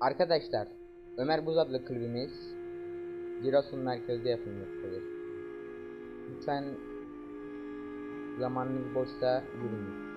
Arkadaşlar, Ömer Buz adlı klibimiz Giresun merkezde yapılmaktadır. Lütfen zamanınız boşsa yürüyün.